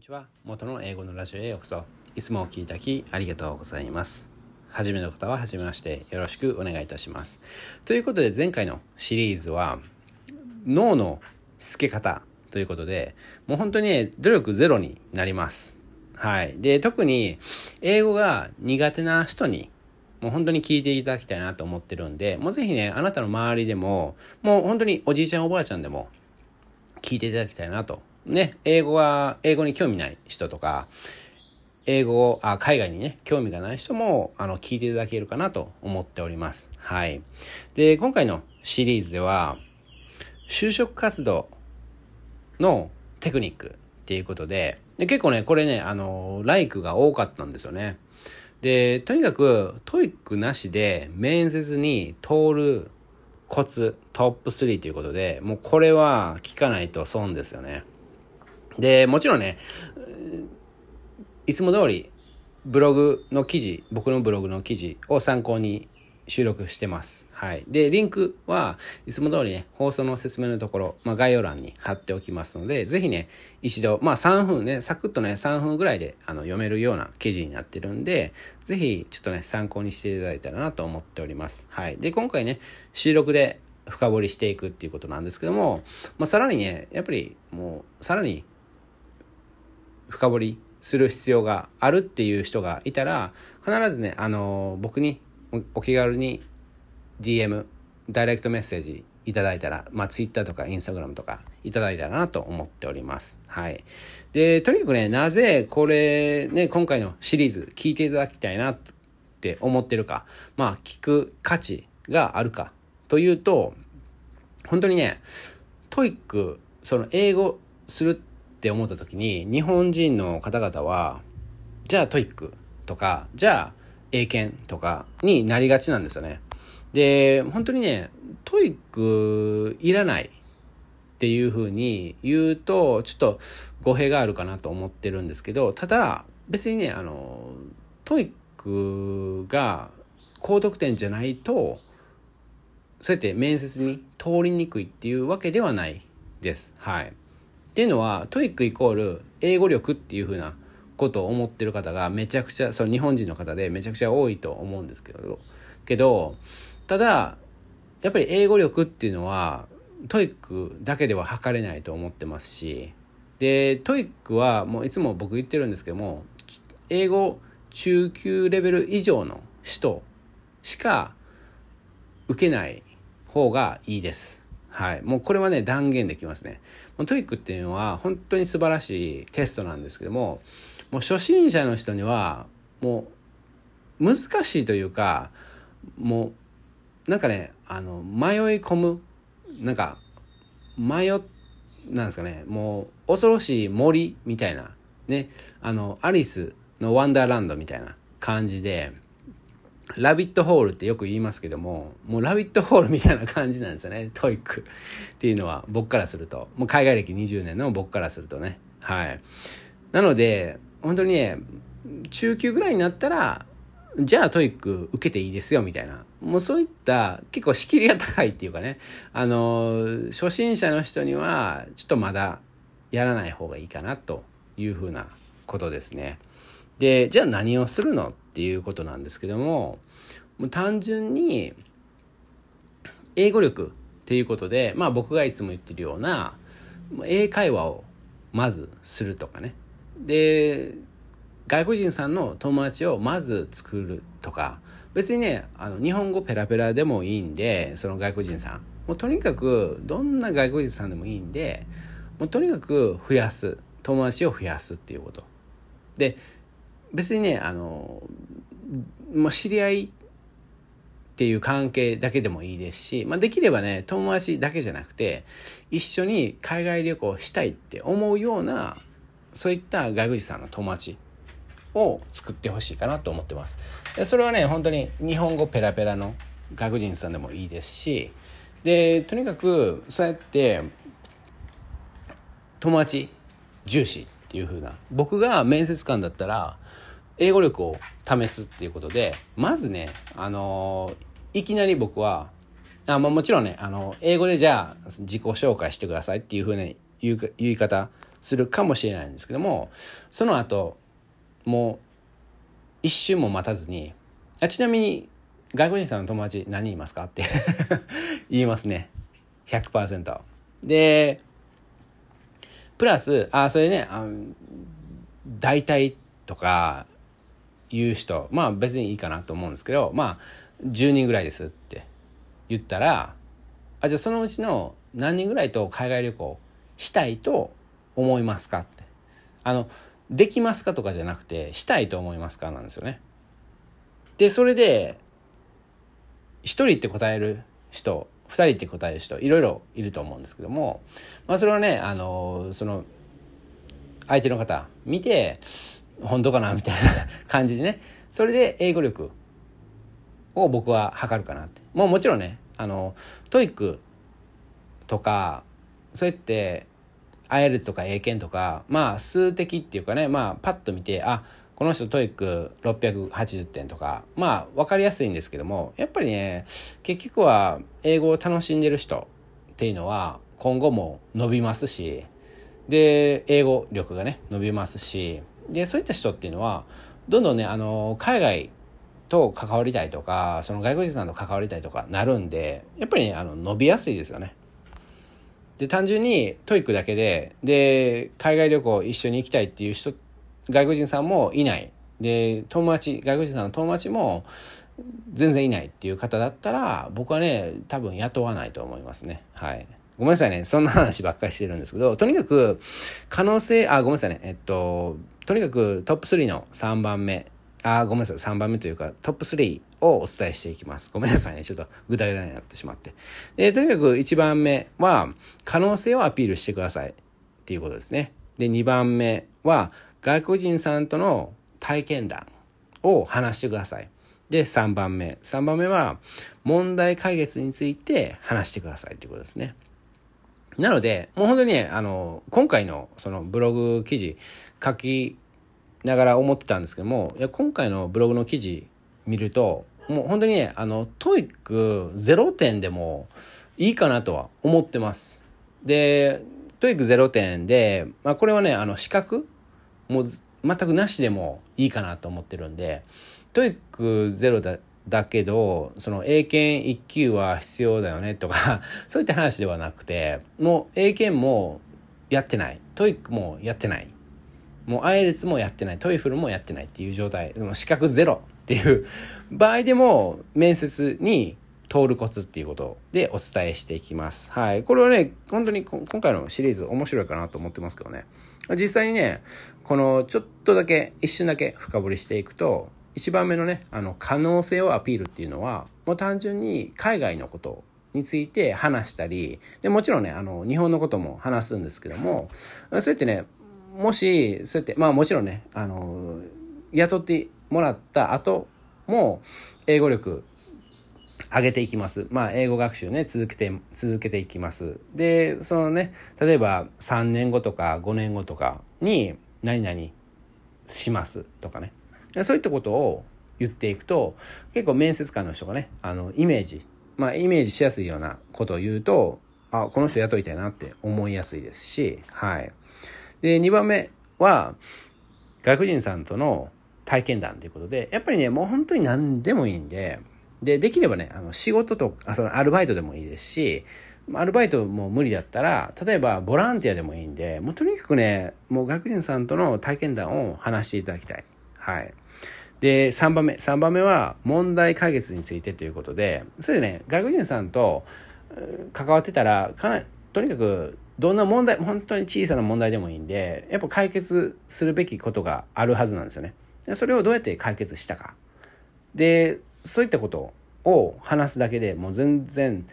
にちは。元の英語のラジオへようこそ。いつもお聞きいただきありがとうございます。初めの方は初めましてよろしくお願いいたします。ということで前回のシリーズは脳の透け方ということでもう本当にね努力ゼロになります。はい。で特に英語が苦手な人にもう本当に聞いていただきたいなと思ってるんで、もうぜひね、あなたの周りでも、もう本当におじいちゃんおばあちゃんでも聞いていただきたいなとね、英語は、英語に興味ない人とか、英語あ、海外にね、興味がない人も、あの、聞いていただけるかなと思っております。はい。で、今回のシリーズでは、就職活動のテクニックっていうことで、で結構ね、これね、あの、 like が多かったんですよね。で、とにかく、 TOEIC なしで面接に通るコツトップ3ということで、もうこれは聞かないと損ですよね。で、もちろんね、いつも通りブログの記事、僕のブログの記事を参考に収録してます。はい。で、リンクはいつも通りね、放送の説明のところ、まあ、概要欄に貼っておきますので、ぜひね、一度、まあ3分ね、サクッとね、3分ぐらいであの読めるような記事になってるんで、ぜひちょっとね、参考にしていただいたらなと思っております。はい。で、今回ね、収録で深掘りしていくっていうことなんですけども、まあ、さらにね、やっぱりもう、さらに深掘りする必要があるっていう人がいたら必ずねあの僕にお気軽に DM ダイレクトメッセージいただいたら、まあ、Twitter とか Instagram とかいただいたらなと思っております。はい。で、とにかくね、なぜこれ、ね、今回のシリーズ聞いていただきたいなって思ってるか、まあ、聞く価値があるかというと、本当にね、 TOEIC、その英語するって思った時に日本人の方々はじゃあ TOEIC とかじゃあ英検とかになりがちなんですよね。で本当にね TOEIC いらないっていうふうに言うとちょっと語弊があるかなと思ってるんですけどただ別にねあの TOEIC が高得点じゃないとそうやって面接に通りにくいっていうわけではないです。はい。っていうのは TOEIC イコール英語力っていうふうなことを思ってる方がめちゃくちゃその日本人の方でめちゃくちゃ多いと思うんですけどけどただやっぱり英語力っていうのは TOEIC だけでは測れないと思ってますしで TOEIC はもういつも僕言ってるんですけども英語中級レベル以上の人しか受けない方がいいです。はい。もうこれはね、断言できますね。 TOEIC っていうのは本当に素晴らしいテストなんですけども、もう初心者の人には、もう難しいというか、もう、なんかね、あの、迷い込む、なんか、迷、なんですかね、もう恐ろしい森みたいな、ね、あの、アリスのワンダーランドみたいな感じで、 rabbit hole ってよく言いますけども、もう rabbit hole みたいな感じなんですよね、 TOEIC っていうのは僕からすると。もう海外歴20年の僕からするとね。はい。なので、本当にね、中級ぐらいになったら、じゃあ TOEIC 受けていいですよみたいな。もうそういった結構仕切りが高いっていうかね、あの、初心者の人にはちょっとまだやらない方がいいかなというふうなことですね。で、じゃあ何をするのっていうことなんですけども、もう単純に英語力っていうことで、まあ僕がいつも言ってるような、英会話をまずするとかね。で、外国人さんの友達をまず作るとか、別にね、あの、日本語ペラペラでもいいんで、その外国人さん。もうとにかく、どんな外国人さんでもいいんで、もうとにかく増やす。友達を増やすっていうこと。で、別にね、あの、まあ、知り合いっていう関係だけでもいいですし、まあ、できればね、友達だけじゃなくて、一緒に海外旅行したいって思うような、そういった外国人さんの友達を作ってほしいかなと思ってます。でそれはね、本当に日本語ペラペラの外国人さんでもいいですし、で、とにかくそうやって友達重視っていう風な。僕が面接官だったら英語力を試すっていうことでまずねあのいきなり僕はあ、まあ、もちろんねあの英語でじゃあ自己紹介してくださいっていう風な言い方するかもしれないんですけどもその後もう一瞬も待たずにあちなみに外国人さんの友達何人いますかって 言いますね。100%でプラスあそれねあ大体とか言う人まあ別にいいかなと思うんですけどまあ10人ぐらいですって言ったらあじゃあそのうちの何人ぐらいと海外旅行したいと思いますかって。あのできますかとかじゃなくてしたいと思いますかなんですよね。でそれで1人って答える人2人って答える人いろいろいると思うんですけども、まあ、それはねあのその相手の方見て本当かなみたいな 感じでねそれで英語力を僕は測るかなって。もうもちろんねあの TOEIC とかそうやって IELTS とか英検とかまあ数的っていうかねまあパッと見てあこの人 TOEIC 680点とかまあ分かりやすいんですけどもやっぱりね結局は英語を楽しんでる人っていうのは今後も伸びますしで英語力がね伸びますしでそういった人っていうのはどんどんねあの海外と関わりたいとかその外国人さんと関わりたいとかなるんでやっぱりねあの伸びやすいですよね。で単純に TOEICだけでで海外旅行一緒に行きたいっていう人外国人さんもいないで友達外国人さんの友達も全然いないっていう方だったら僕はね多分雇わないと思いますねはい。ごめんなさいね。そんな話ばっかりしてるんですけど、とにかく、可能性、あ、ごめんなさいね。えっと、とにかくトップ3の3番目。あ、ごめんなさい。3番目というか、トップ3をお伝えしていきます。ごめんなさいね。ちょっと具体的になってしまって。で、とにかく1番目は、可能性をアピールしてください。っていうことですね。で、2番目は、外国人さんとの体験談を話してください。で、3番目。3番目は、問題解決について話してくださいということですね。なので、もう本当にね、あの、今回のそのブログ記事書きながら思ってたんですけども、いや今回のブログの記事見ると、もう本当にね、あの、 TOEIC0点でもいいかなとは思ってます。で、TOEIC0点で、まあこれはね、あの、資格もう全くなしでもいいかなと思ってるんで、トイック0だだけどその英検1級は必要だよねとか そういった話ではなくてもう英検もやってない。 TOEICもやってない。もう IELTSもやってない。 TOEFLもやってないっていう状態。でも資格ゼロっていう場合でも面接に通るコツっていうことでお伝えしていきます。はい。これはね、本当に今回のシリーズ面白いかなと思ってますけどね。実際にね、このちょっとだけ、一瞬だけ深掘りしていくと、1番目のねあの可能性をアピールっていうのはもう単純に海外のことについて話したりでもちろんねあの日本のことも話すんですけどもそうやってねもしそうやってまあもちろんねあの雇ってもらった後も英語力上げていきます。まあ、英語学習ね、続けて、続けていきます。で、そのね、例えば3年後とか5年後とかに何々しますとかね。そういったことを言っていくと結構面接官の人がねあのイメージまあイメージしやすいようなことを言うとあこの人雇いたいなって思いやすいですしはいで2番目は外国人さんとの体験談ということでやっぱりねもう本当に何でもいいんででできればねあの仕事とあそのアルバイトでもいいですしアルバイトも無理だったら例えばボランティアでもいいんでもうとにかくねもう外国人さんとの体験談を話していただきたいはいで、3番目。3番目は問題解決についてということで、それでね、外国人さんと関わってたら、かなり、とにかく、どんな問題、本当に小さな問題でもいいんで、やっぱ解決するべきことがあるはずなんですよね。それをどうやって解決したか。で、そういったことを話すだけでもう全然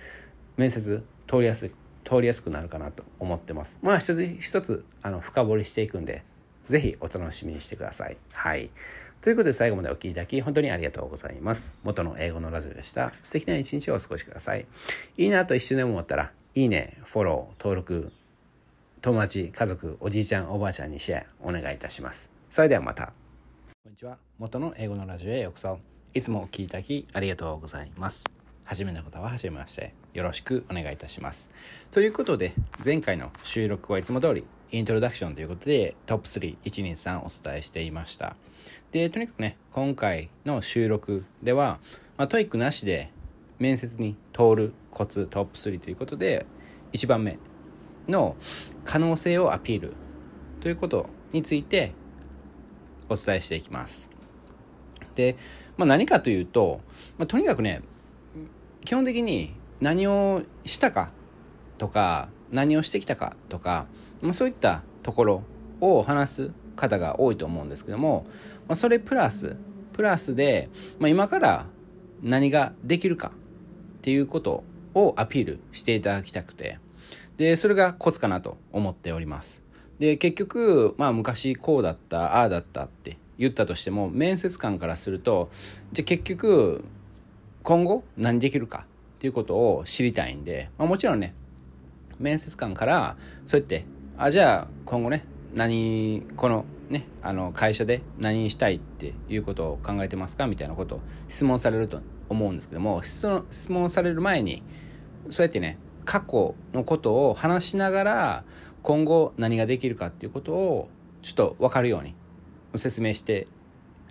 面接通りやすい、通りやすくなるかなと思ってます。まあ一つ一つあの深掘りしていくんで、ぜひお楽しみにしてください。はい。ということで最後までお聴きいただき本当にありがとうございます。元の英語のラジオでした。素敵な一日をお過ごしください。いいなと一瞬でも思ったら、いいね、フォロー、登録、友達、家族、おじいちゃん、おばあちゃんにシェアお願いいたします。それではまた。こんにちは。元の英語のラジオへようこそ。いつもお聴きいたきありがとうございます。初めの方は初めましてよろしくお願いいたします。ということで前回の収録はいつも通りイントロダクションということでトップ3123お伝えしていました。でとにかくね今回の収録では、まあ、 TOEICなしで面接に通るコツトップ3ということで1番目の可能性をアピールということについてお伝えしていきます。で、まあ、何かというと、まあ、とにかくね基本的に何をしたかとか何をしてきたかとか、まあ、そういったところを話す方が多いと思うんですけども、まあ、それプラスプラスで、まあ、今から何ができるかっていうことをアピールしていただきたくてでそれがコツかなと思っております。で結局まあ昔こうだったああだったって言ったとしても面接官からするとじゃあ結局今後何できるか？っていうことを知りたいんで、まあ、もちろんね面接官からそうやってあじゃあ今後ね何このねあの会社で何したいっていうことを考えてますか？みたいなことを質問されると思うんですけども質問される前にそうやってね過去のことを話しながら今後何ができるかっていうことをちょっと分かるように説明して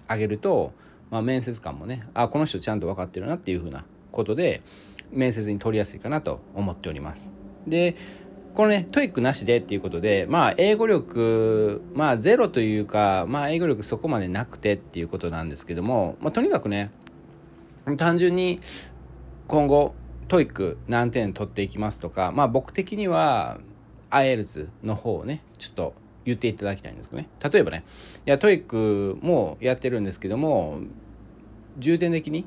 あげると、まあ、面接官もねあこの人ちゃんと分かってるなっていうふうなことで面接に通りやすいかなと思っております。でこのね TOEICなしでっていうことでまあ英語力まあゼロというかまあ英語力そこまでなくてっていうことなんですけども、まあ、とにかくね単純に今後 TOEIC何点取っていきますとかまあ僕的には IELTS の方をねちょっと言っていただきたいんですけどね。例えばねいや TOEICもやってるんですけども重点的に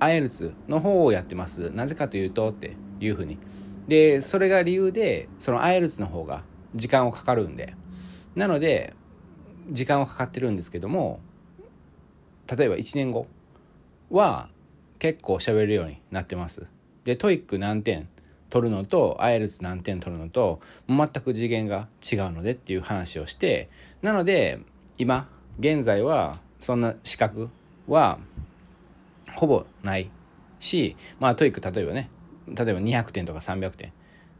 IELTS の方をやってます。なぜかというとっていうふうに。でそれが理由でその IELTS の方が時間をかかるんで。なので時間はかかってるんですけども例えば1年後は結構喋れるようになってます。で TOEIC何点取るのと IELTS 何点取るのと全く次元が違うのでっていう話をしてなので今現在はそんな資格はほぼないしまあ TOEIC例えばね例えば200点とか300点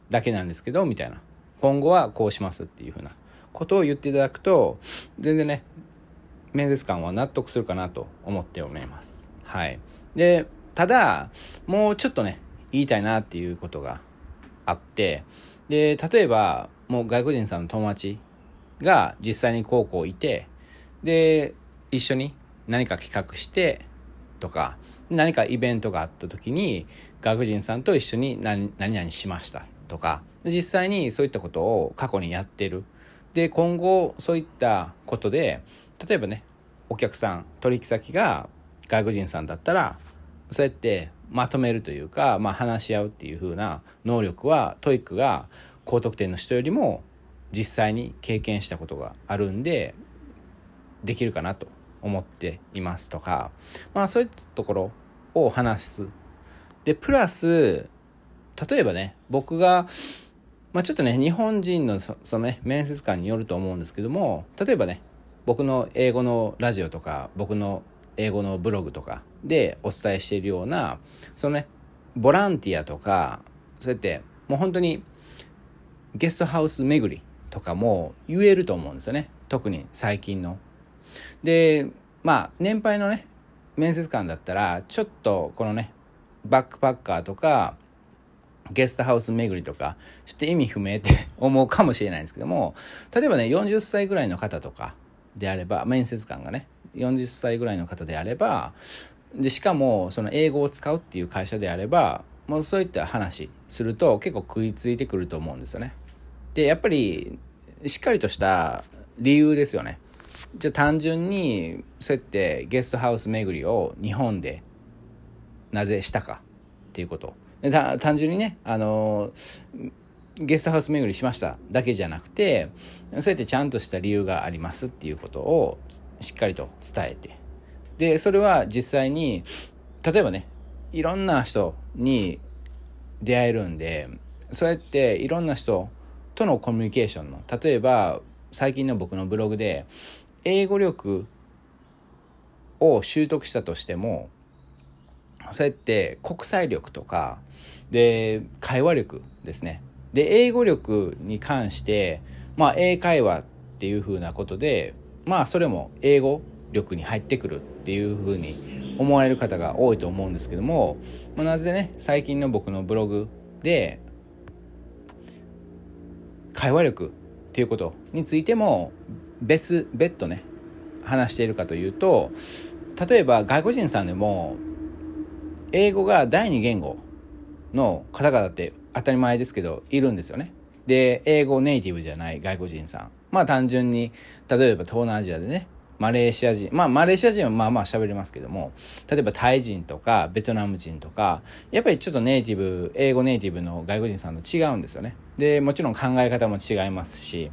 だけなんですけどみたいな。今後はこうしますっていうふうなことを言っていただくと全然ね面接官は納得するかなと思っております。はい。でただもうちょっとね言いたいなっていうことがあってで例えばもう外国人さんの友達が実際に高校いてで一緒に何か企画してとか何かイベントがあった時に外国人さんと一緒に何何々しましたとか実際にそういったことを過去にやってる。で今後そういったことで例えばねお客さん取引先が外国人さんだったらそうやってまとめるというか、まあ、話し合うっていう風な能力は TOEICが高得点の人よりも実際に経験したことがあるんでできるかなと思っていますとか、まあ、そういったところを話す。でプラス例えばね僕が、まあ、ちょっとね日本人のそのね面接官によると思うんですけども例えばね僕の英語のラジオとか僕の英語のブログとかでお伝えしているようなそのねボランティアとかそうやってもう本当にゲストハウス巡りとかも言えると思うんですよね特に最近の。でまあ年配のね面接官だったらちょっとこのねバックパッカーとかゲストハウス巡りとかちょっと意味不明って 思うかもしれないんですけども例えばね40歳ぐらいの方とかであれば面接官がね40歳ぐらいの方であればでしかもその英語を使うっていう会社であればもうそういった話すると結構食いついてくると思うんですよね。でやっぱりしっかりとした理由ですよね。じゃあ単純にそうやってゲストハウス巡りを日本でなぜしたかっていうこと単純にねあのゲストハウス巡りしましただけじゃなくてそうやってちゃんとした理由がありますっていうことをしっかりと伝えて。でそれは実際に例えばねいろんな人に出会えるんでそうやっていろんな人とのコミュニケーションの例えば最近の僕のブログで英語力を習得したとしてもそうやって国際力とかで会話力ですね。で英語力に関してまあ英会話っていうふうなことでまあそれも英語力に入ってくるっていうふうに思われる方が多いと思うんですけども、まあ、なぜね最近の僕のブログで会話力っていうことについても別別途ね話しているかというと例えば外国人さんでも英語が第二言語の方々って当たり前ですけどいるんですよね。で英語ネイティブじゃない外国人さんまあ単純に例えば東南アジアでねマレーシア人まあマレーシア人はまあまあ喋れますけども例えばタイ人とかベトナム人とかやっぱりちょっとネイティブ英語ネイティブの外国人さんと違うんですよね。でもちろん考え方も違いますし。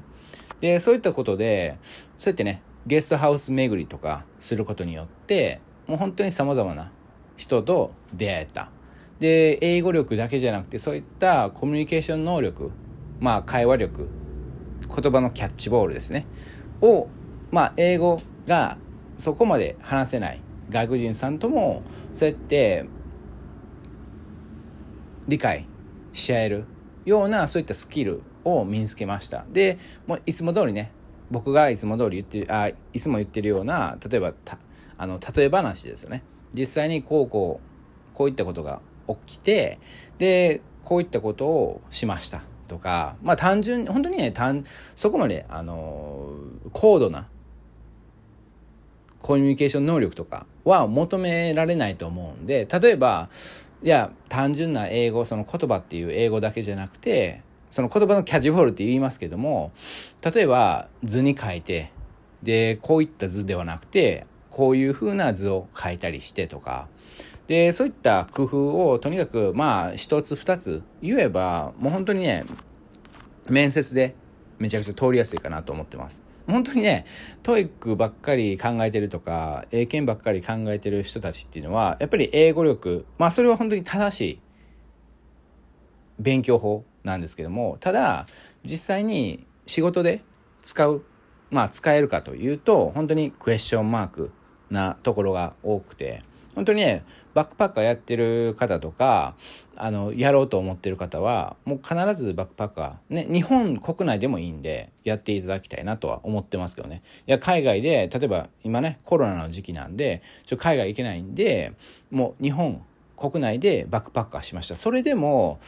でそういったことでそうやってねゲストハウス巡りとかすることによってもう本当にさまざまな人と出会えた。で英語力だけじゃなくてそういったコミュニケーション能力まあ会話力言葉のキャッチボールですね。をまあ英語がそこまで話せない外国人さんともそうやって理解し合えるようなそういったスキルを身につけました。でもういつも通りね僕がいつも通り言ってるあいつも言ってるような例えばたあの例え話ですよね。実際にこうこうこういったことが起きてでこういったことをしました。とかまあ単純本当にね単そこまであの高度なコミュニケーション能力とかは求められないと思うんで例えばいや単純な英語その言葉っていう英語だけじゃなくてその言葉のキャッチボールって言いますけども例えば図に書いてでこういった図ではなくてこういう風な図を書いたりしてとかでそういった工夫をとにかくまあ一つ二つ言えばもう本当にね面接でめちゃくちゃ通りやすいかなと思ってます。本当にね TOEICばっかり考えてるとか英検ばっかり考えてる人たちっていうのはやっぱり英語力まあそれは本当に正しい勉強法なんですけどもただ実際に仕事で使うまあ使えるかというと本当にクエスチョンマークなところが多くて本当にねバックパッカーやってる方とかあのやろうと思ってる方はもう必ずバックパッカーね日本国内でもいいんでやっていただきたいなとは思ってますけどね。いや海外で例えば今ねコロナの時期なんでちょ海外行けないんでもう日本国内でバックパッカーしました。それでも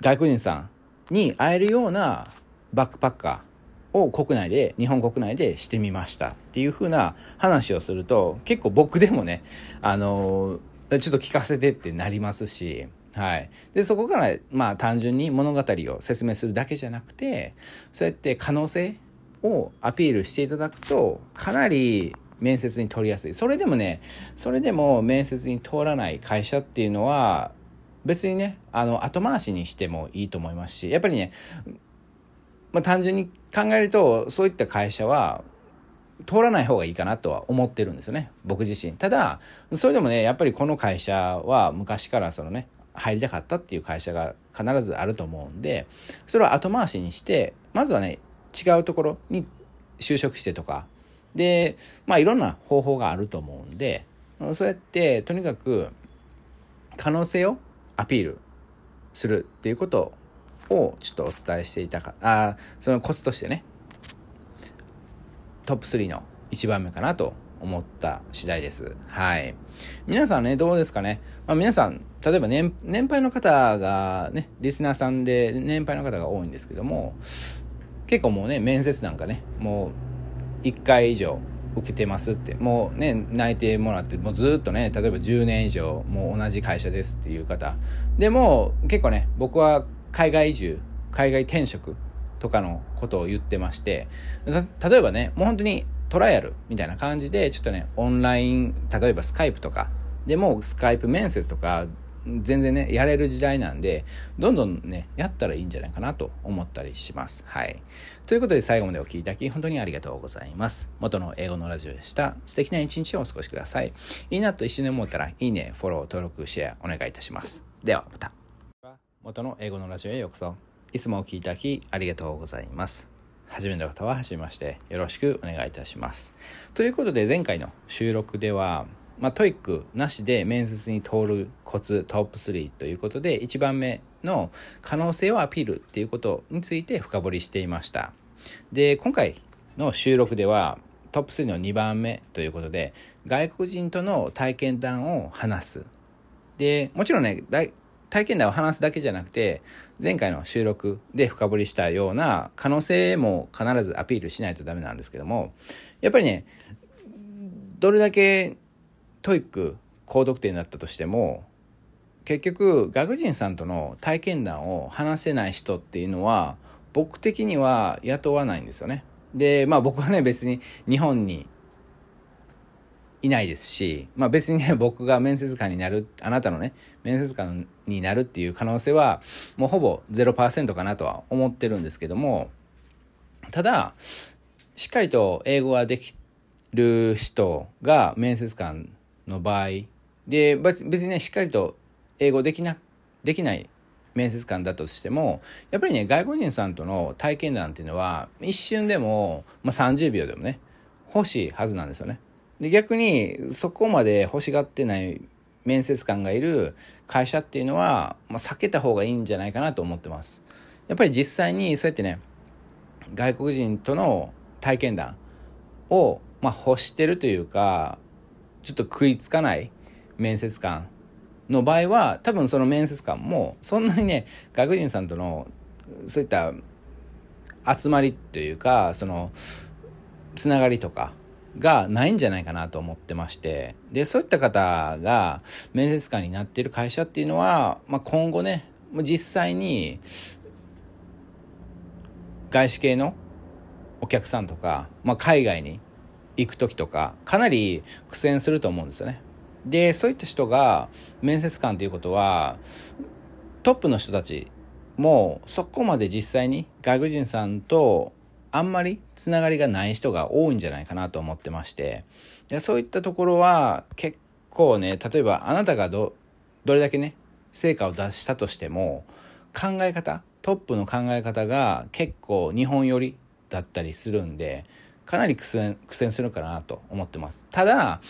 外国人さんに会えるようなバックパッカーを国内で日本国内でしてみましたっていう風な話をすると結構僕でもねあのちょっと聞かせてってなりますしはい、でそこからまあ単純に物語を説明するだけじゃなくてそうやって可能性をアピールしていただくとかなり面接に取りやすい。それでもねそれでも面接に通らない会社っていうのは別にねあの後回しにしてもいいと思いますしやっぱりねまあ、単純に考えるとそういった会社は通らない方がいいかなとは思ってるんですよね。僕自身。ただそれでもねやっぱりこの会社は昔からそのね入りたかったっていう会社が必ずあると思うんでそれを後回しにしてまずはね違うところに就職してとかでまあいろんな方法があると思うんでそうやってとにかく可能性をアピールするっていうことをちょっとお伝えしていたかあそのコツとしてねトップ3の1番目かなと思った次第です。はい。皆さんね、どうですかね？まあ、皆さん、例えば年年配の方がね、リスナーさんで年配の方が多いんですけども、結構もうね、面接なんかね、もう1回以上受けてますって、もうね、内定もらって、もうずっとね、例えば10年以上、もう同じ会社ですっていう方。でも、結構ね、僕は海外移住海外転職とかのことを言ってまして例えばねもう本当にトライアルみたいな感じでちょっとねオンライン例えばスカイプとかでもスカイプ面接とか全然ねやれる時代なんでどんどんねやったらいいんじゃないかなと思ったりします。はい。ということで最後までお聴きいただき本当にありがとうございます。元の英語のラジオでした。素敵な一日をお過ごしください。いいなと一緒に思ったらいいねフォロー登録シェアお願いいたします。ではまた。元の英語のラジオへようこそ。いつもお聴きいただきありがとうございます。初めての方は初めましてよろしくお願いいたします。ということで前回の収録ではまあ、 TOEICなしで面接に通るコツトップ3ということで1番目の可能性をアピールっていうことについて深掘りしていました。で今回の収録ではトップ3の2番目ということで外国人との体験談を話す。でもちろんね体験談を話すだけじゃなくて前回の収録で深掘りしたような可能性も必ずアピールしないとダメなんですけどもやっぱりねどれだけ TOEIC高得点だったとしても結局外国人さんとの体験談を話せない人っていうのは僕的には雇わないんですよね。でまあ僕はね別に日本にいないですし、まあ、別にね 僕が面接官になるあなたのね面接官になるっていう可能性はもうほぼ0%かなとは思ってるんですけどもただしっかりと英語ができる人が面接官の場合で別にねしっかりと英語できなできない面接官だとしてもやっぱりね外国人さんとの体験談っていうのは一瞬でも、まあ、30秒でもね欲しいはずなんですよね。で逆にそこまで欲しがってない面接官がいる会社っていうのは、まあ、避けた方がいいんじゃないかなと思ってます。やっぱり実際にそうやってね外国人との体験談を、まあ、欲してるというかちょっと食いつかない面接官の場合は多分その面接官もそんなにね外国人さんとのそういった集まりというかそのつながりとかがないんじゃないかなと思ってましてでそういった方が面接官になっている会社っていうのは、まあ、今後ね実際に外資系のお客さんとか、まあ、海外に行く時とかかなり苦戦すると思うんですよね。でそういった人が面接官ということはトップの人たちもそこまで実際に外国人さんとあんまりつながりがない人が多いんじゃないかなと思ってまして。そういったところは結構ね例えばあなたがどどれだけね成果を出したとしても考え方トップの考え方が結構日本寄りだったりするんでかなり苦戦苦戦するかなと思ってます。ただ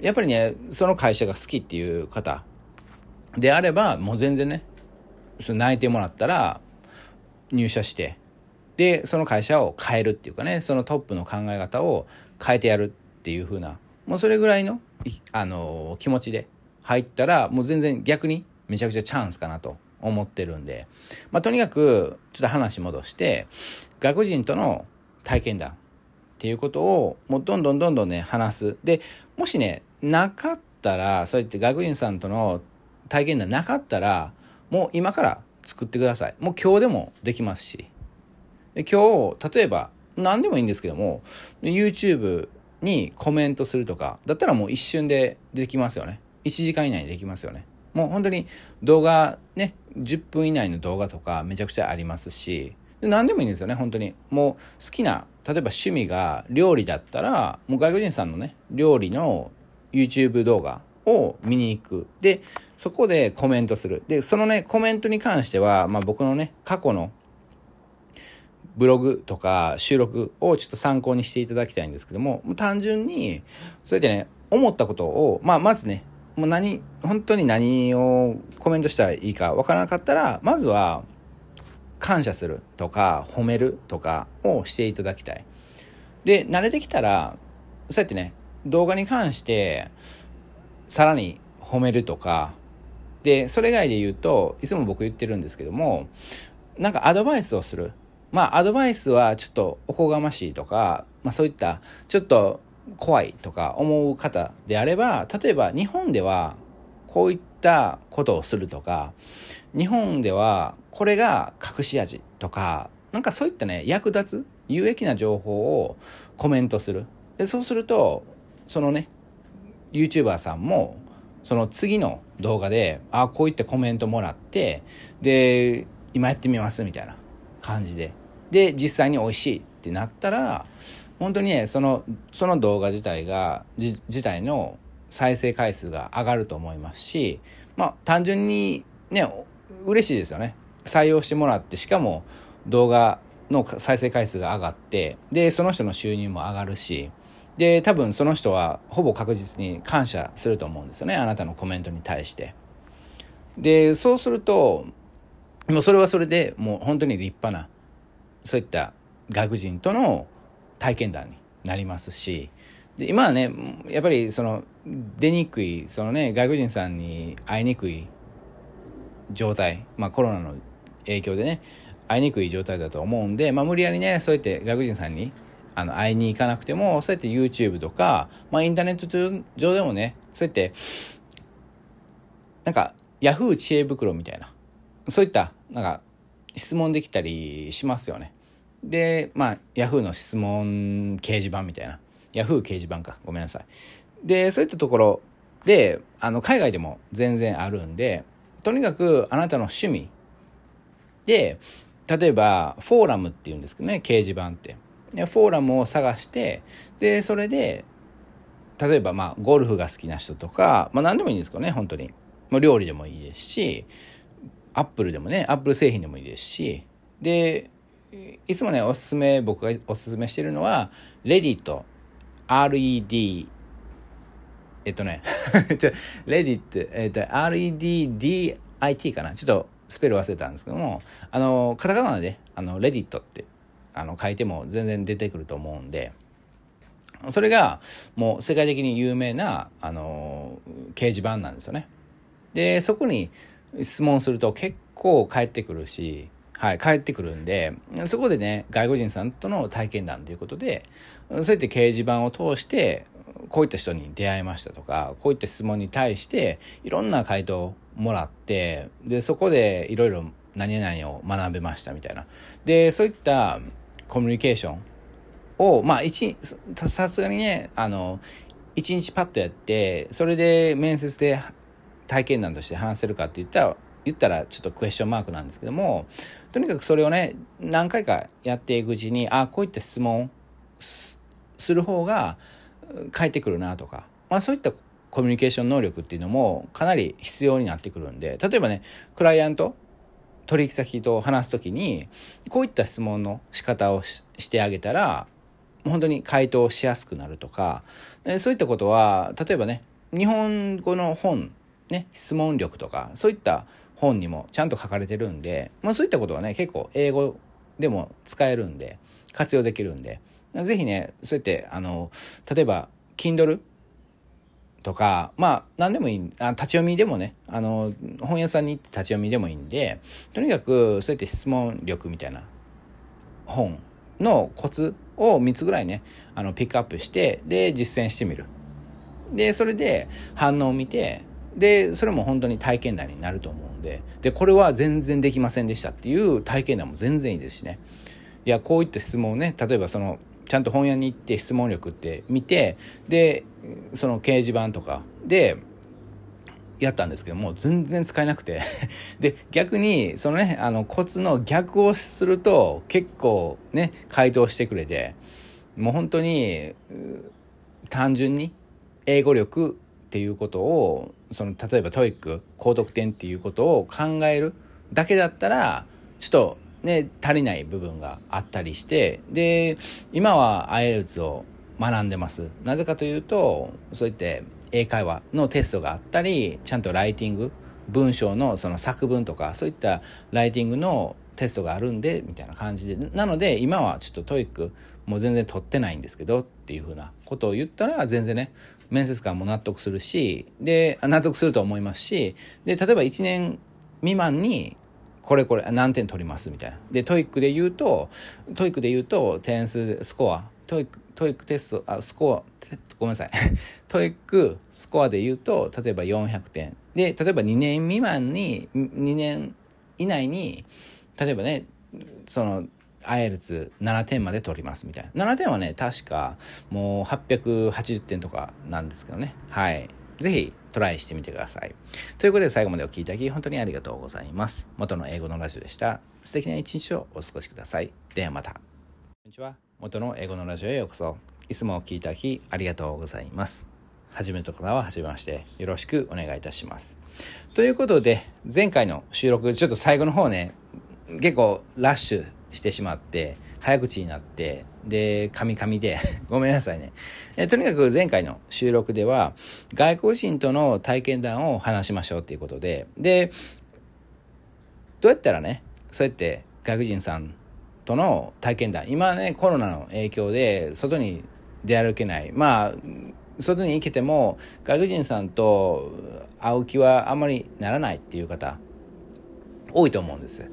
やっぱりねその会社が好きっていう方であればもう全然ね泣いてもらったら入社してでその会社を変えるっていうかねそのトップの考え方を変えてやるっていう風なもうそれぐらいのあの気持ちで入ったらもう全然逆にめちゃくちゃチャンスかなと思ってるんで、まあ、とにかくちょっと話戻して外国人との体験談っていうことをもうどんどんどんどんね話す。でもしねなかったらそうやって外国人さんとの体験談なかったらもう今から作ってください。もう今日でもできますし。今日例えば何でもいいんですけども YouTube にコメントするとかだったらもう一瞬でできますよね。1時間以内にできますよね。もう本当に動画ね10分以内の動画とかめちゃくちゃありますし。で何でもいいんですよね本当に。もう好きな例えば趣味が料理だったらもう外国人さんのね料理の YouTube 動画を見に行く。でそこでコメントする。でそのねコメントに関しては、まあ、僕のね過去のブログとか収録をちょっと参考にしていただきたいんですけども、もう単純に、そうやってね、思ったことを、まあ、まずね、もう何、本当に何をコメントしたらいいかわからなかったら、まずは、感謝するとか、褒めるとかをしていただきたい。で、慣れてきたら、そうやってね、動画に関して、さらに褒めるとか、で、それ以外で言うと、いつも僕言ってるんですけども、なんかアドバイスをする。まあアドバイスはちょっとおこがましいとか、まあそういったちょっと怖いとか思う方であれば、例えば日本ではこういったことをするとか、日本ではこれが隠し味とか、なんかそういったね、役立つ有益な情報をコメントする。でそうすると、そのね、YouTuber さんも、その次の動画で、あこういったコメントもらって、で、今やってみますみたいな感じでで実際に美味しいってなったら本当にねそのその動画自体が自体の再生回数が上がると思いますしまあ単純にね嬉しいですよね。採用してもらってしかも動画の再生回数が上がってでその人の収入も上がるしで多分その人はほぼ確実に感謝すると思うんですよね。あなたのコメントに対して。でそうするともうそれはそれでもう本当に立派なそういった外国人との体験談になりますしで今はねやっぱりその出にくいそのね外国人さんに会いにくい状態、まあ、コロナの影響でね会いにくい状態だと思うんで、まあ、無理やりねそうやって外国人さんにあの会いに行かなくてもそうやって YouTube とか、まあ、インターネット上でもねそうやってなんか Yahoo! 知恵袋みたいなそういったなんか質問できたりしますよね。でまあ Yahoo の質問掲示板みたいな Yahoo 掲示板かごめんなさい。でそういったところであの海外でも全然あるんでとにかくあなたの趣味で例えばフォーラムっていうんですけどね掲示板ってでフォーラムを探してでそれで例えばまあゴルフが好きな人とか、まあ、何でもいいんですけどね本当にもう料理でもいいですしアップルでもねアップル製品でもいいですしでいつもねおすすめ僕がおすすめしてるのはレディット RED えっとねレディット、えっと、REDDIT かなちょっとスペル忘れたんですけどもあのカタカナであのレディットってあの書いても全然出てくると思うんでそれがもう世界的に有名なあの掲示板なんですよね。でそこに質問すると結構返ってくるし、はい、返ってくるんでそこでね外国人さんとの体験談ということでそうやって掲示板を通してこういった人に出会いましたとかこういった質問に対していろんな回答をもらってでそこでいろいろ何々を学べましたみたいな。でそういったコミュニケーションをまあ一さすがにねあの一日パッとやってそれで面接で体験談として話せるかって言ったら言ったらちょっとクエスチョンマークなんですけどもとにかくそれをね何回かやっていくうちにあこういった質問する方が返ってくるなとか、まあ、そういったコミュニケーション能力っていうのもかなり必要になってくるんで例えばねクライアント取引先と話す時にこういった質問の仕方をしてあげたら本当に回答しやすくなるとかそういったことは例えばね日本語の本ね質問力とかそういった本にもちゃんと書かれてるんで、まあ、そういったことはね結構英語でも使えるんで活用できるんで是非ねそうやってあの例えば Kindle とかまあ何でもいいあ立ち読みでもねあの本屋さんに行って立ち読みでもいいんでとにかくそうやって質問力みたいな本のコツを3つぐらいねあのピックアップしてで実践してみる。でそれで反応を見てでそれも本当に体験談になると思うんででこれは全然できませんでしたっていう体験談も全然いいですしね。いやこういった質問をね例えばそのちゃんと本屋に行って質問力って見てでその掲示板とかでやったんですけども全然使えなくて。で逆にそのねあのコツの逆をすると結構ね回答してくれてもう本当に単純に英語力っていうことをその例えば TOEIC高得点っていうことを考えるだけだったらちょっとね足りない部分があったりしてで今は IELTS を学んでます。なぜかというとそういって英会話のテストがあったりちゃんとライティング文章のその作文とかそういったライティングのテストがあるんでみたいな感じで。なので今はちょっと TOEIC もう全然取ってないんですけどっていうふうなことを言ったら全然ね面接官も納得するしで納得すると思いますしで例えば1年未満にこれこれ何点取りますみたいな。で TOEIC で言うと TOEIC で言うと点数スコア。 TOEIC TOEIC テストあスコア。ごめんなさい。TOEIC スコアで言うと例えば400点。で例えば2年未満に2年以内に例えばねその IELTS7 点まで取りますみたいな。7点はね、確かもう880点とかなんですけどね。はい。ぜひトライしてみてください。ということで最後までお聴きいただき本当にありがとうございます。元の英語のラジオでした。素敵な一日をお過ごしください。ではまた。こんにちは。元の英語のラジオへようこそ。いつもお聴きいただきありがとうございます。初めての方は初めましてよろしくお願いいたします。ということで前回の収録ちょっと最後の方ね結構ラッシュしてしまって早口になってでカミカミで ごめんなさいね。えとにかく前回の収録では外国人との体験談を話しましょうっていうことででどうやったらねそうやって外国人さんとの体験談今ねコロナの影響で外に出歩けない。まあ外に行けても外国人さんと会う気はあんまりならないっていう方多いと思うんです。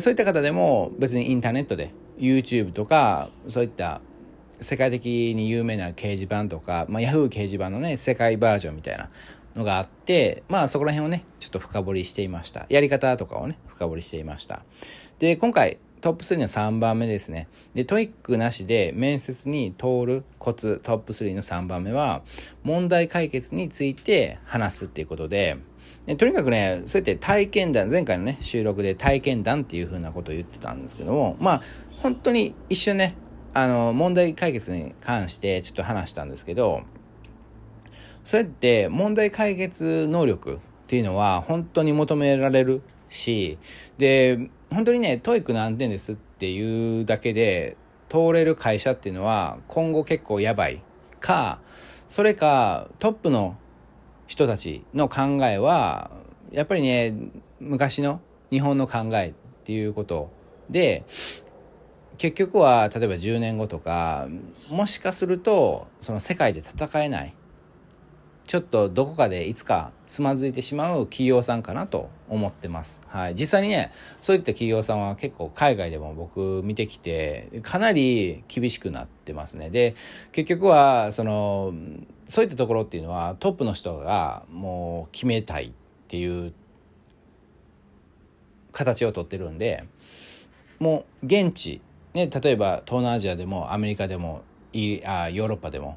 そういった方でも別にインターネットで YouTube とかそういった世界的に有名な掲示板とか、まあ、Yahoo 掲示板のね世界バージョンみたいなのがあってまあそこら辺をねちょっと深掘りしていましたやり方とかをね深掘りしていましたで今回トップ3の3番目ですね。で、 TOEIC なしで面接に通るコツ、トップ3の3番目は、問題解決について話すっていうことで、でとにかくね、そうやって体験談、前回のね、収録で体験談っていうふうなことを言ってたんですけども、まあ、本当に一瞬ね、あの、問題解決に関してちょっと話したんですけど、そうやって問題解決能力っていうのは本当に求められるし、で、本当にね、 TOEIC 何点ですっていうだけで通れる会社っていうのは今後結構やばい。か、それかトップの人たちの考えは、やっぱりね、昔の日本の考えっていうことで、結局は例えば10年後とかもしかするとその世界で戦えないちょっとどこかでいつかつまずいてしまう企業さんかなと思ってます。はい。実際にね、そういった企業さんは結構海外でも僕見てきて、かなり厳しくなってますね。で、結局は、その、そういったところっていうのはトップの人がもう決めたいっていう形をとってるんで、もう現地、ね、例えば東南アジアでもアメリカでもいあヨーロッパでも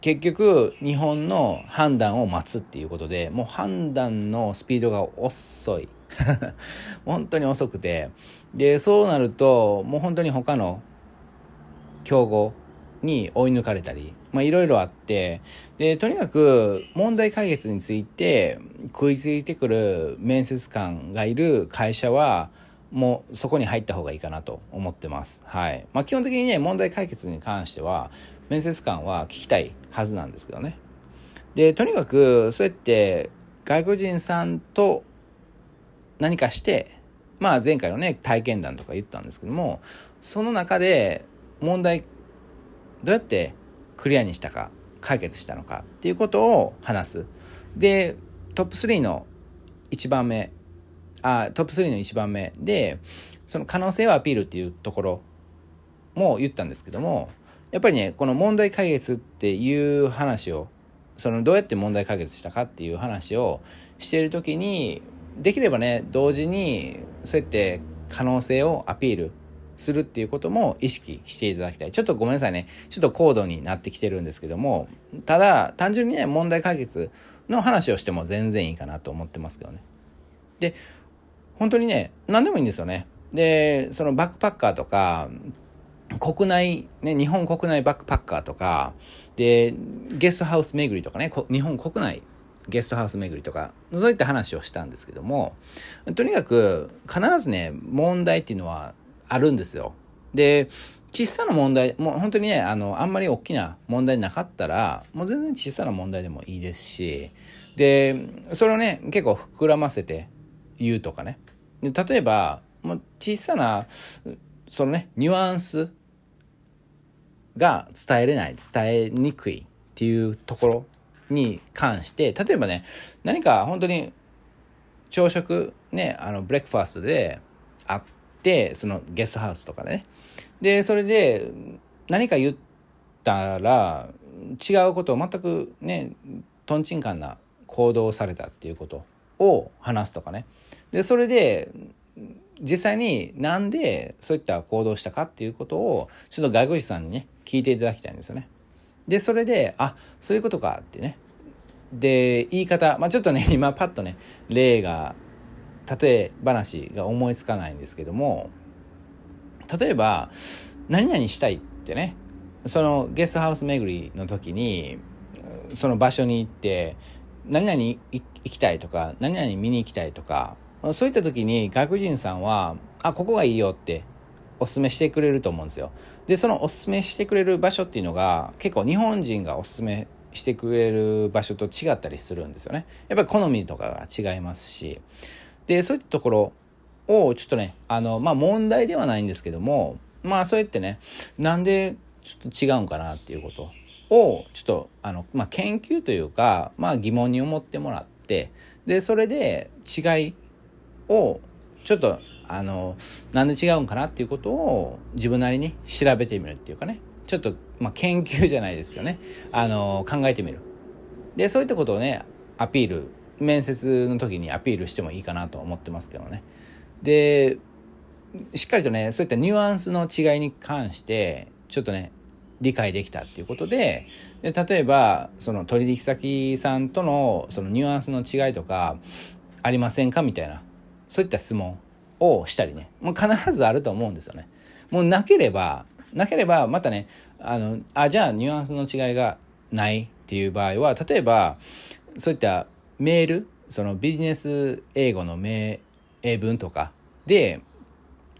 結局日本の判断を待つっていうことでもう判断のスピードが遅い。本当に遅くて。でそうなるともう本当に他の競合に追い抜かれたりまあいろいろあってでとにかく問題解決について食いついてくる面接官がいる会社はもうそこに入った方がいいかなと思ってます。はい。まあ基本的にね、問題解決に関しては、面接官は聞きたいはずなんですけどね。で、とにかく、そうやって外国人さんと何かして、まあ前回のね、体験談とか言ったんですけども、その中で問題、どうやってクリアにしたか、解決したのかっていうことを話す。で、トップ3の1番目、あ、トップ3の1番目で、その可能性をアピールっていうところも言ったんですけども、やっぱりねこの問題解決っていう話をそのどうやって問題解決したかっていう話をしている時にできればね同時にそうやって可能性をアピールするっていうことも意識していただきたい。ちょっとごめんなさいね。ちょっと高度になってきてるんですけども、ただ、単純にね、問題解決の話をしても全然いいかなと思ってますけどね。で、本当にね、何でもいいんですよね。で、そのバックパッカーとか、国内、ね、日本国内バックパッカーとか、で、ゲストハウス巡りとかね、日本国内ゲストハウス巡りとか、そういった話をしたんですけども、とにかく必ずね、問題っていうのはあるんですよ。で、小さな問題、もう本当にね、あの、あんまり大きな問題なかったら、もう全然小さな問題でもいいですし、で、それをね、結構膨らませて言うとかね。で例えば、もう小さな、そのね、ニュアンスが伝えれない、伝えにくいっていうところに関して、例えばね、何か本当に朝食、ね、あの、ブレックファーストであって、そのゲストハウスとかね。で、それで何か言ったら、違うことを全くね、とんちんかんな行動をされたっていうことを話すとかね。で、それで、実際になんでそういった行動したかっていうことをちょっと外国人さんにね聞いていただきたいんですよね。でそれであそういうことかってねで言い方、まあ、ちょっとね 今パッとね例が例え話が思いつかないんですけども例えば何々したいってねそのゲストハウス巡りの時にその場所に行って何々行きたいとか何々見に行きたいとかそういった時に外国人さんは、あ、ここがいいよっておすすめしてくれると思うんですよ。で、そのおすすめしてくれる場所っていうのが結構日本人がおすすめしてくれる場所と違ったりするんですよね。やっぱり好みとかが違いますし。で、そういったところをちょっとね、あの、まあ問題ではないんですけども、まあそうやってね、なんでちょっと違うんかなっていうことを、ちょっと、あの、まあ研究というか、まあ疑問に思ってもらって、で、それで違いをちょっとあのなんで違うんかなっていうことを自分なりに調べてみるっていうかね。ちょっと、まあ、研究じゃないですけどね。あの考えてみる。でそういったことをねアピール面接の時にアピールしてもいいかなと思ってますけどね。でしっかりとねそういったニュアンスの違いに関してちょっとね理解できたっていうことでで例えばその取引先さんとのそのニュアンスの違いとかありませんかみたいな。そういった質問をしたりね。もう必ずあると思うんですよね。もうなければなければまたねあのあじゃあニュアンスの違いがないっていう場合は例えばそういったメールそのビジネス英語の名英文とかで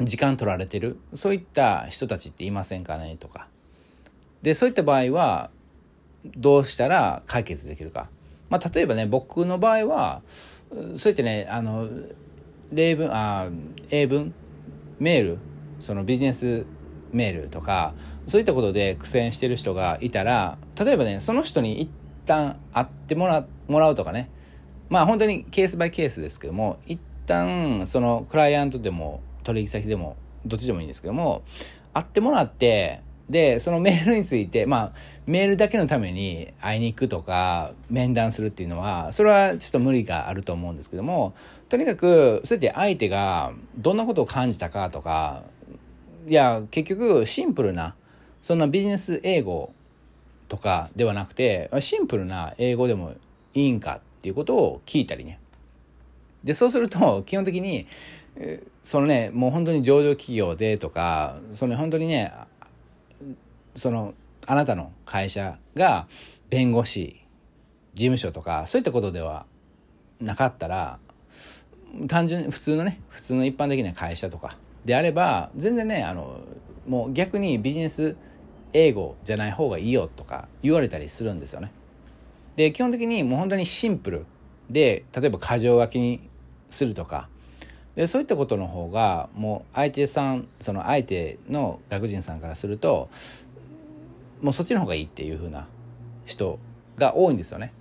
時間取られてるそういった人たちっていませんかねとか。でそういった場合はどうしたら解決できるか、まあ、例えばね僕の場合はそうやってねあの例文あ英文？メール？そのビジネスメールとかそういったことで苦戦してる人がいたら例えばねその人に一旦会ってもらもらうとかね。まあ本当にケースバイケースですけども一旦そのクライアントでも取引先でもどっちでもいいんですけども会ってもらってでそのメールについてまあメールだけのために会いに行くとか面談するっていうのはそれはちょっと無理があると思うんですけどもとにかくそうやって相手がどんなことを感じたかとかいや結局シンプルなそんなビジネス英語とかではなくてシンプルな英語でもいいんかっていうことを聞いたりね。でそうすると基本的にそのねもう本当に上場企業でとかその本当にねそのあなたの会社が弁護士事務所とかそういったことではなかったら単純普通のね普通の一般的な会社とかであれば全然ねあのもう逆にビジネス英語じゃない方がいいよとか言われたりするんですよね。で基本的にもう本当にシンプルで例えば箇条書きにするとかでそういったことの方がもう相手さんその相手の学人さんからするともうそっちの方がいいっていう風な人が多いんですよね。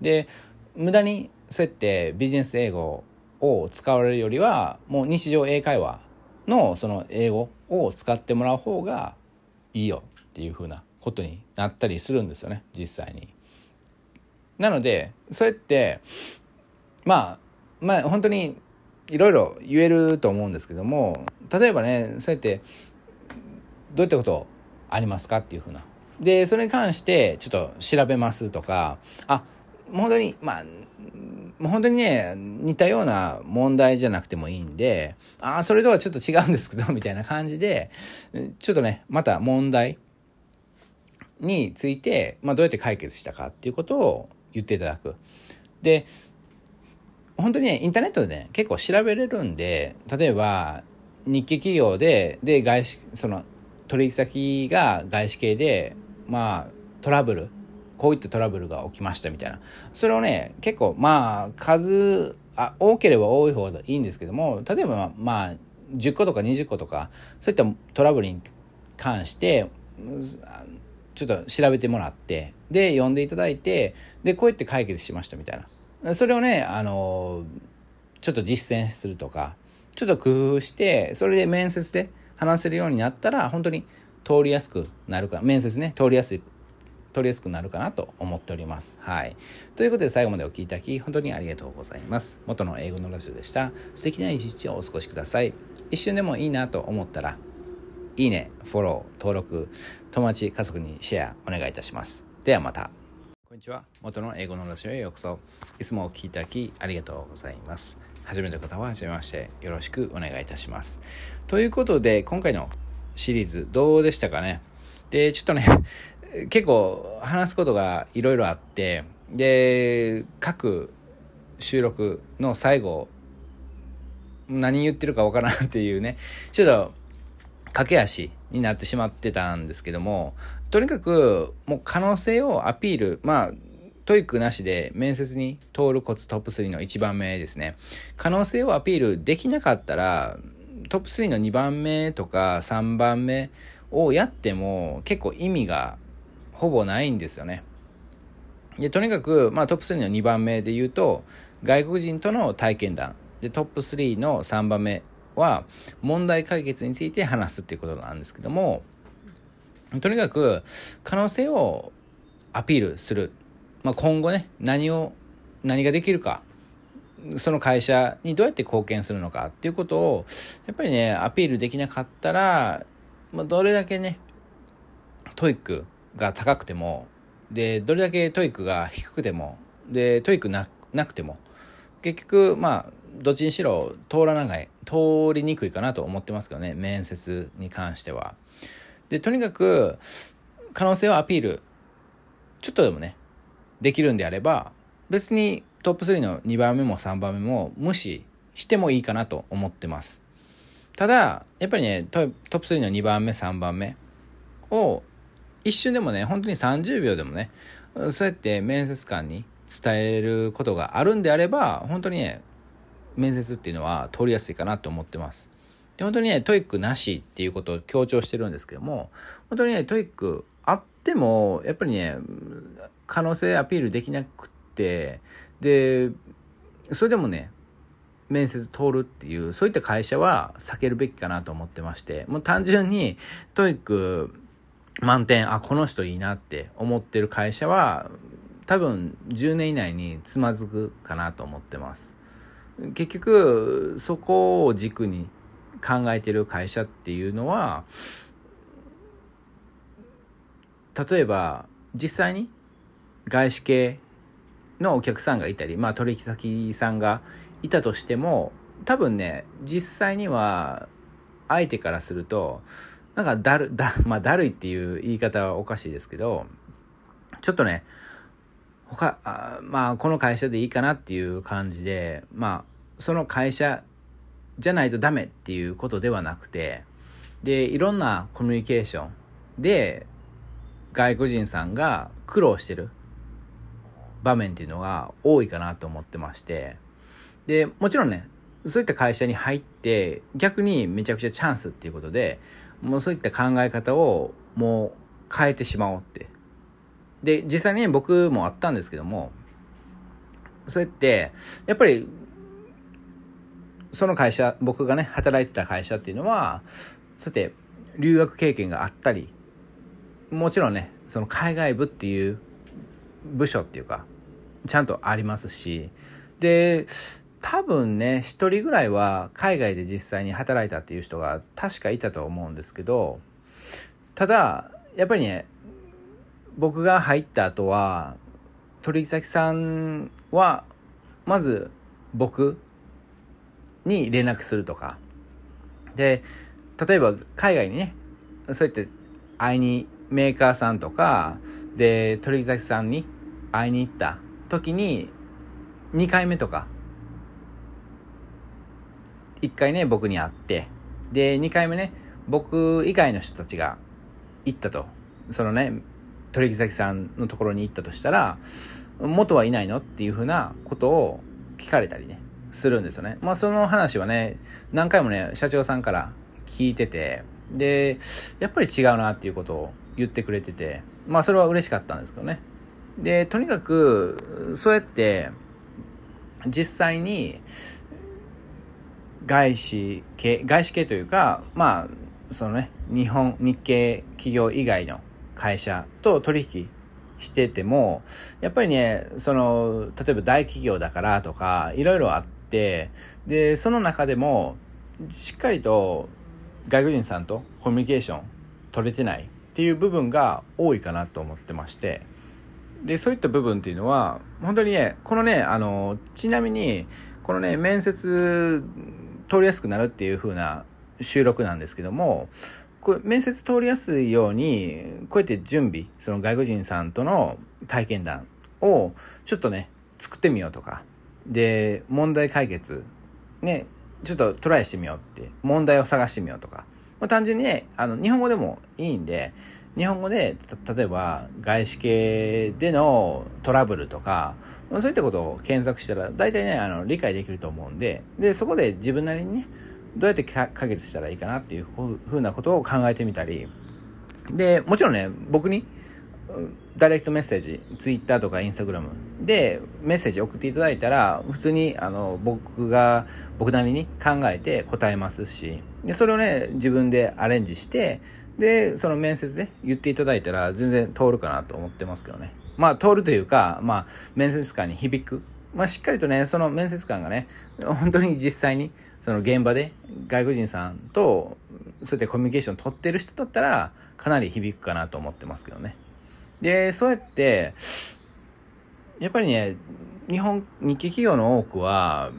で無駄にそうやってビジネス英語を使われるよりはもう日常英会話のその英語を使ってもらう方がいいよっていう風なことになったりするんですよね実際に。なのでそうやってまあまあ本当にいろいろ言えると思うんですけども例えばねそうやってどういったことありますかっていうふうなでそれに関してちょっと調べますとかあ本当にまあ本当にね似たような問題じゃなくてもいいんでああそれとはちょっと違うんですけど みたいな感じでちょっとねまた問題について、まあ、どうやって解決したかっていうことを言っていただく。で本当にねインターネットでね結構調べれるんで例えば日系企業でで外資その取引先が外資系でまあトラブルこういったトラブルが起きましたみたいな。それをね結構まあ数あ多ければ多い方がいいんですけども例えばまあ10個とか20個とかそういったトラブルに関してちょっと調べてもらってで読んでいただいてでこうやって解決しましたみたいな。それをねあのちょっと実践するとかちょっと工夫してそれで面接で話せるようになったら本当に通りやすくなるか面接ね通りやすい通りやすくなるかなと思っております。はい。ということで最後までお聴きいただき本当にありがとうございます。元の英語のラジオでした。素敵な一日をお過ごしください。一瞬でもいいなと思ったら、いいね、フォロー、登録、友達、家族にシェアお願いいたします。ではまた。こんにちは。元の英語のラジオへようこそ。いつもお聴きいただきありがとうございます。初めての方は初めましてよろしくお願いいたします。ということで、今回のシリーズどうでしたかね？で、ちょっとね、結構話すことがいろいろあって、で、各収録の最後、何言ってるかわからんっていうね、ちょっと駆け足になってしまってたんですけども、とにかくもう可能性をアピール、まあ、 TOEIC なしで面接に通るコツトップ3の1番目ですね。可能性をアピールできなかったら、トップ3の2番目とか3番目をやっても結構意味がほぼないんですよね。で、とにかく、まあトップ3の2番目で言うと、外国人との体験談。で、トップ3の3番目は、問題解決について話すっていうことなんですけども、とにかく、可能性をアピールする。まあ、今後ね、何を、何ができるか。その会社にどうやって貢献するのかっていうことを、やっぱりね、アピールできなかったら、まあ、どれだけね、TOEIC が高くても、で、どれだけ TOEIC が低くても、で、 TOEIC ななくても、結局、まあ、どっちにしろ通らない、通りにくいかなと思ってますけどね、面接に関しては。で、とにかく、可能性をアピール、ちょっとでもね、できるんであれば、別にトップ3の2番目も3番目も無視してもいいかなと思ってます。ただ、やっぱりね、トップ3の2番目、3番目を一瞬でもね、本当に30秒でもね、そうやって面接官に伝えることがあるんであれば、本当にね、面接っていうのは通りやすいかなと思ってます。で、本当にね、 TOEIC なしっていうことを強調してるんですけども、本当にね、 TOEIC あっても、やっぱりね、可能性アピールできなくて、で、それでもね、面接通るっていう、そういった会社は避けるべきかなと思ってまして、もう単純に TOEIC 満点、あ、この人いいなって思ってる会社は、多分10年以内につまずくかなと思ってます。結局、そこを軸に考えてる会社っていうのは、例えば、実際に外資系のお客さんがいたり、まあ取引先さんがいたとしても、多分ね、実際には相手からすると、なんかだる、だ、まあだるいっていう言い方はおかしいですけど、ちょっとね、他、あまあこの会社でいいかなっていう感じで、まあその会社じゃないとダメっていうことではなくて、で、いろんなコミュニケーションで外国人さんが苦労してる場面っていうのが多いかなと思ってまして、で、もちろんね、そういった会社に入って逆にめちゃくちゃチャンスっていうことで、もうそういった考え方をもう変えてしまおうって。で、実際に、僕もあったんですけども、そうやって、やっぱり、その会社、僕がね、働いてた会社っていうのは、そうやって留学経験があったり、もちろんね、その海外部っていう部署っていうか、ちゃんとありますし、で、多分ね、一人ぐらいは海外で実際に働いたっていう人が確かいたと思うんですけど、ただ、やっぱりね、僕が入った後は、取引先さんは、まず僕に連絡するとか、で、例えば海外にね、そうやって会いに、メーカーさんとか、で、取引先さんに会いに行った時に、2回目とか、1回ね、僕に会って、で、2回目ね、僕以外の人たちが行ったと。そのね、取引先さんのところに行ったとしたら、元はいないのっていうふうなことを聞かれたりね、するんですよね。まあその話はね、何回もね、社長さんから聞いてて、で、やっぱり違うなっていうことを言ってくれてて、まあそれは嬉しかったんですけどね。で、とにかく、そうやって、実際に、外資系、外資系というか、まあ、そのね、日本、日系企業以外の会社と取引してても、やっぱりね、その、例えば大企業だからとか、いろいろあって、で、その中でも、しっかりと外国人さんとコミュニケーション取れてないっていう部分が多いかなと思ってまして、で、そういった部分っていうのは、本当にね、このね、あの、ちなみに、このね、面接通りやすくなるっていう風な収録なんですけども、これ面接通りやすいように、こうやって準備、その外国人さんとの体験談をちょっとね、作ってみようとか、で、問題解決、ね、ちょっとトライしてみようって、問題を探してみようとか、まあ、単純にね、あの、日本語でもいいんで、日本語で、例えば、外資系でのトラブルとか、そういったことを検索したら、大体ね、あの、理解できると思うんで、で、そこで自分なりにね、どうやって解決したらいいかなっていうふうなことを考えてみたり、で、もちろんね、僕に、ダイレクトメッセージ、ツイッターとかインスタグラムでメッセージ送っていただいたら、普通にあの僕が、僕なりに考えて答えますし、で、それをね、自分でアレンジして、で、その面接で言っていただいたら全然通るかなと思ってますけどね。まあ通るというか、まあ面接官に響く。まあしっかりとね、その面接官がね、本当に実際にその現場で外国人さんとそうやってコミュニケーション取ってる人だったらかなり響くかなと思ってますけどね。で、そうやって、やっぱりね、日本、日系企業の多くは、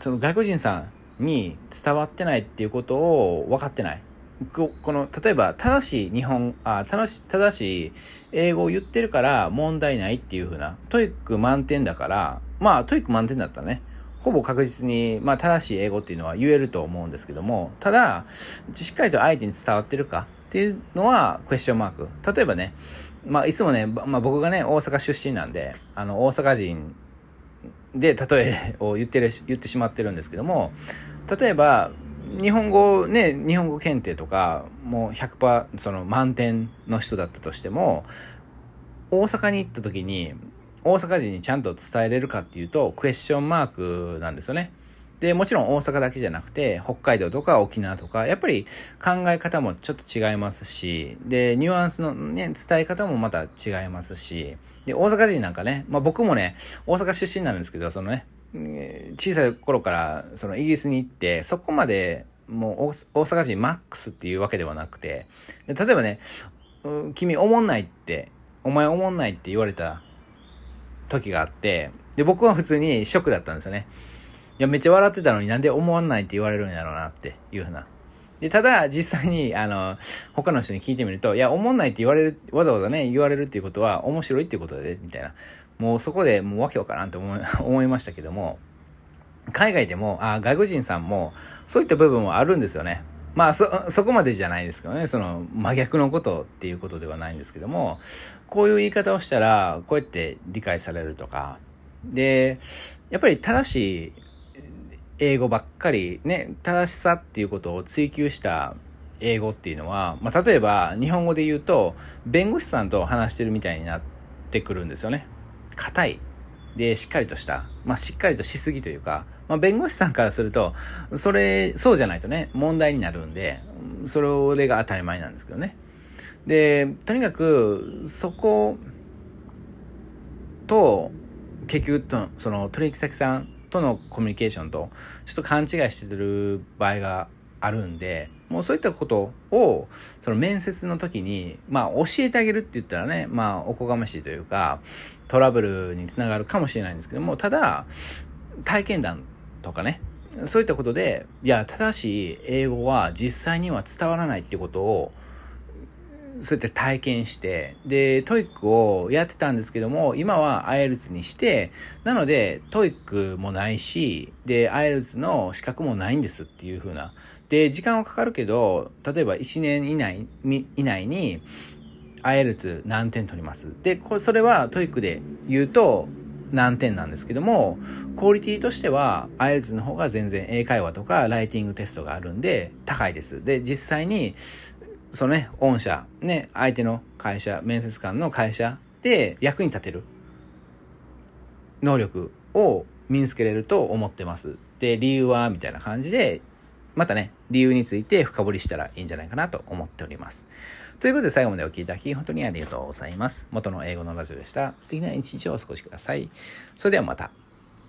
その外国人さんに伝わってないっていうことを分かってない。この、例えば、正しい日本、あ、正し、正しい英語を言ってるから問題ないっていうふうな、 TOEIC 満点だから、まあ、 TOEIC 満点だったね、ほぼ確実に、まあ、正しい英語っていうのは言えると思うんですけども、ただ、しっかりと相手に伝わってるかっていうのは、クエスチョンマーク。例えばね、まあ、いつもね、まあ、僕がね、大阪出身なんで、あの、大阪人で例えを言ってる、言ってしまってるんですけども、例えば、日本語ね、日本語検定とか、もう100%、その満点の人だったとしても、大阪に行った時に、大阪人にちゃんと伝えれるかっていうと、クエスチョンマークなんですよね。で、もちろん大阪だけじゃなくて、北海道とか沖縄とか、やっぱり考え方もちょっと違いますし、で、ニュアンスのね、伝え方もまた違いますし、で、大阪人なんかね、まあ僕もね、大阪出身なんですけど、そのね、小さい頃からそのイギリスに行って、そこまでもう大阪人マックスっていうわけではなくて、例えばね、君おもんないって、お前おもんないって言われた時があって、で、僕は普通にショックだったんですよね。いや、めっちゃ笑ってたのになんで思わないって言われるんやろうなっていうふうな。で、ただ、実際に、あの、他の人に聞いてみると、いや、思んないって言われる、わざわざね、言われるっていうことは面白いっていうことだで、みたいな。もうそこでもうわけわからんと思い、思いましたけども、海外でも、あ外国人さんも、そういった部分はあるんですよね。まあ、そ、そこまでじゃないですけどね。その、真逆のことっていうことではないんですけども、こういう言い方をしたら、こうやって理解されるとか。で、やっぱり正しい英語ばっかりね、正しさっていうことを追求した英語っていうのは、まあ、例えば日本語で言うと、弁護士さんと話してるみたいになってくるんですよね。硬い。で、しっかりとした。まあ、しっかりとしすぎというか、まあ、弁護士さんからすると、それ、そうじゃないとね、問題になるんで、それが当たり前なんですけどね。で、とにかく、そこと、結局と、その取引先さんとのコミュニケーションとちょっと勘違いしてる場合があるんで、もうそういったことを、その面接の時に、まあ教えてあげるって言ったらね、まあおこがましいというか、トラブルにつながるかもしれないんですけども、ただ、体験談とかね、そういったことで、いや、正しい英語は実際には伝わらないってことを、そうやって体験して、で、 TOEIC をやってたんですけども、今は IELTS にして、なので、 TOEIC もないし、で、IELTS の資格もないんですっていう風な。で、時間はかかるけど、例えば1年以内以内に、IELTS 何点取ります？で、これ、それは TOEIC で言うと、何点なんですけども、クオリティとしては IELTS の方が全然英会話とかライティングテストがあるんで高いです。で、実際にそのね、御社、ね、相手の会社、面接官の会社で役に立てる能力を身につけれると思ってます。で、理由はみたいな感じで、またね、理由について深掘りしたらいいんじゃないかなと思っております。ということで最後までお聴きいただき本当にありがとうございます。元の英語のラジオでした。素敵な一日をお過ごしください。それではまた。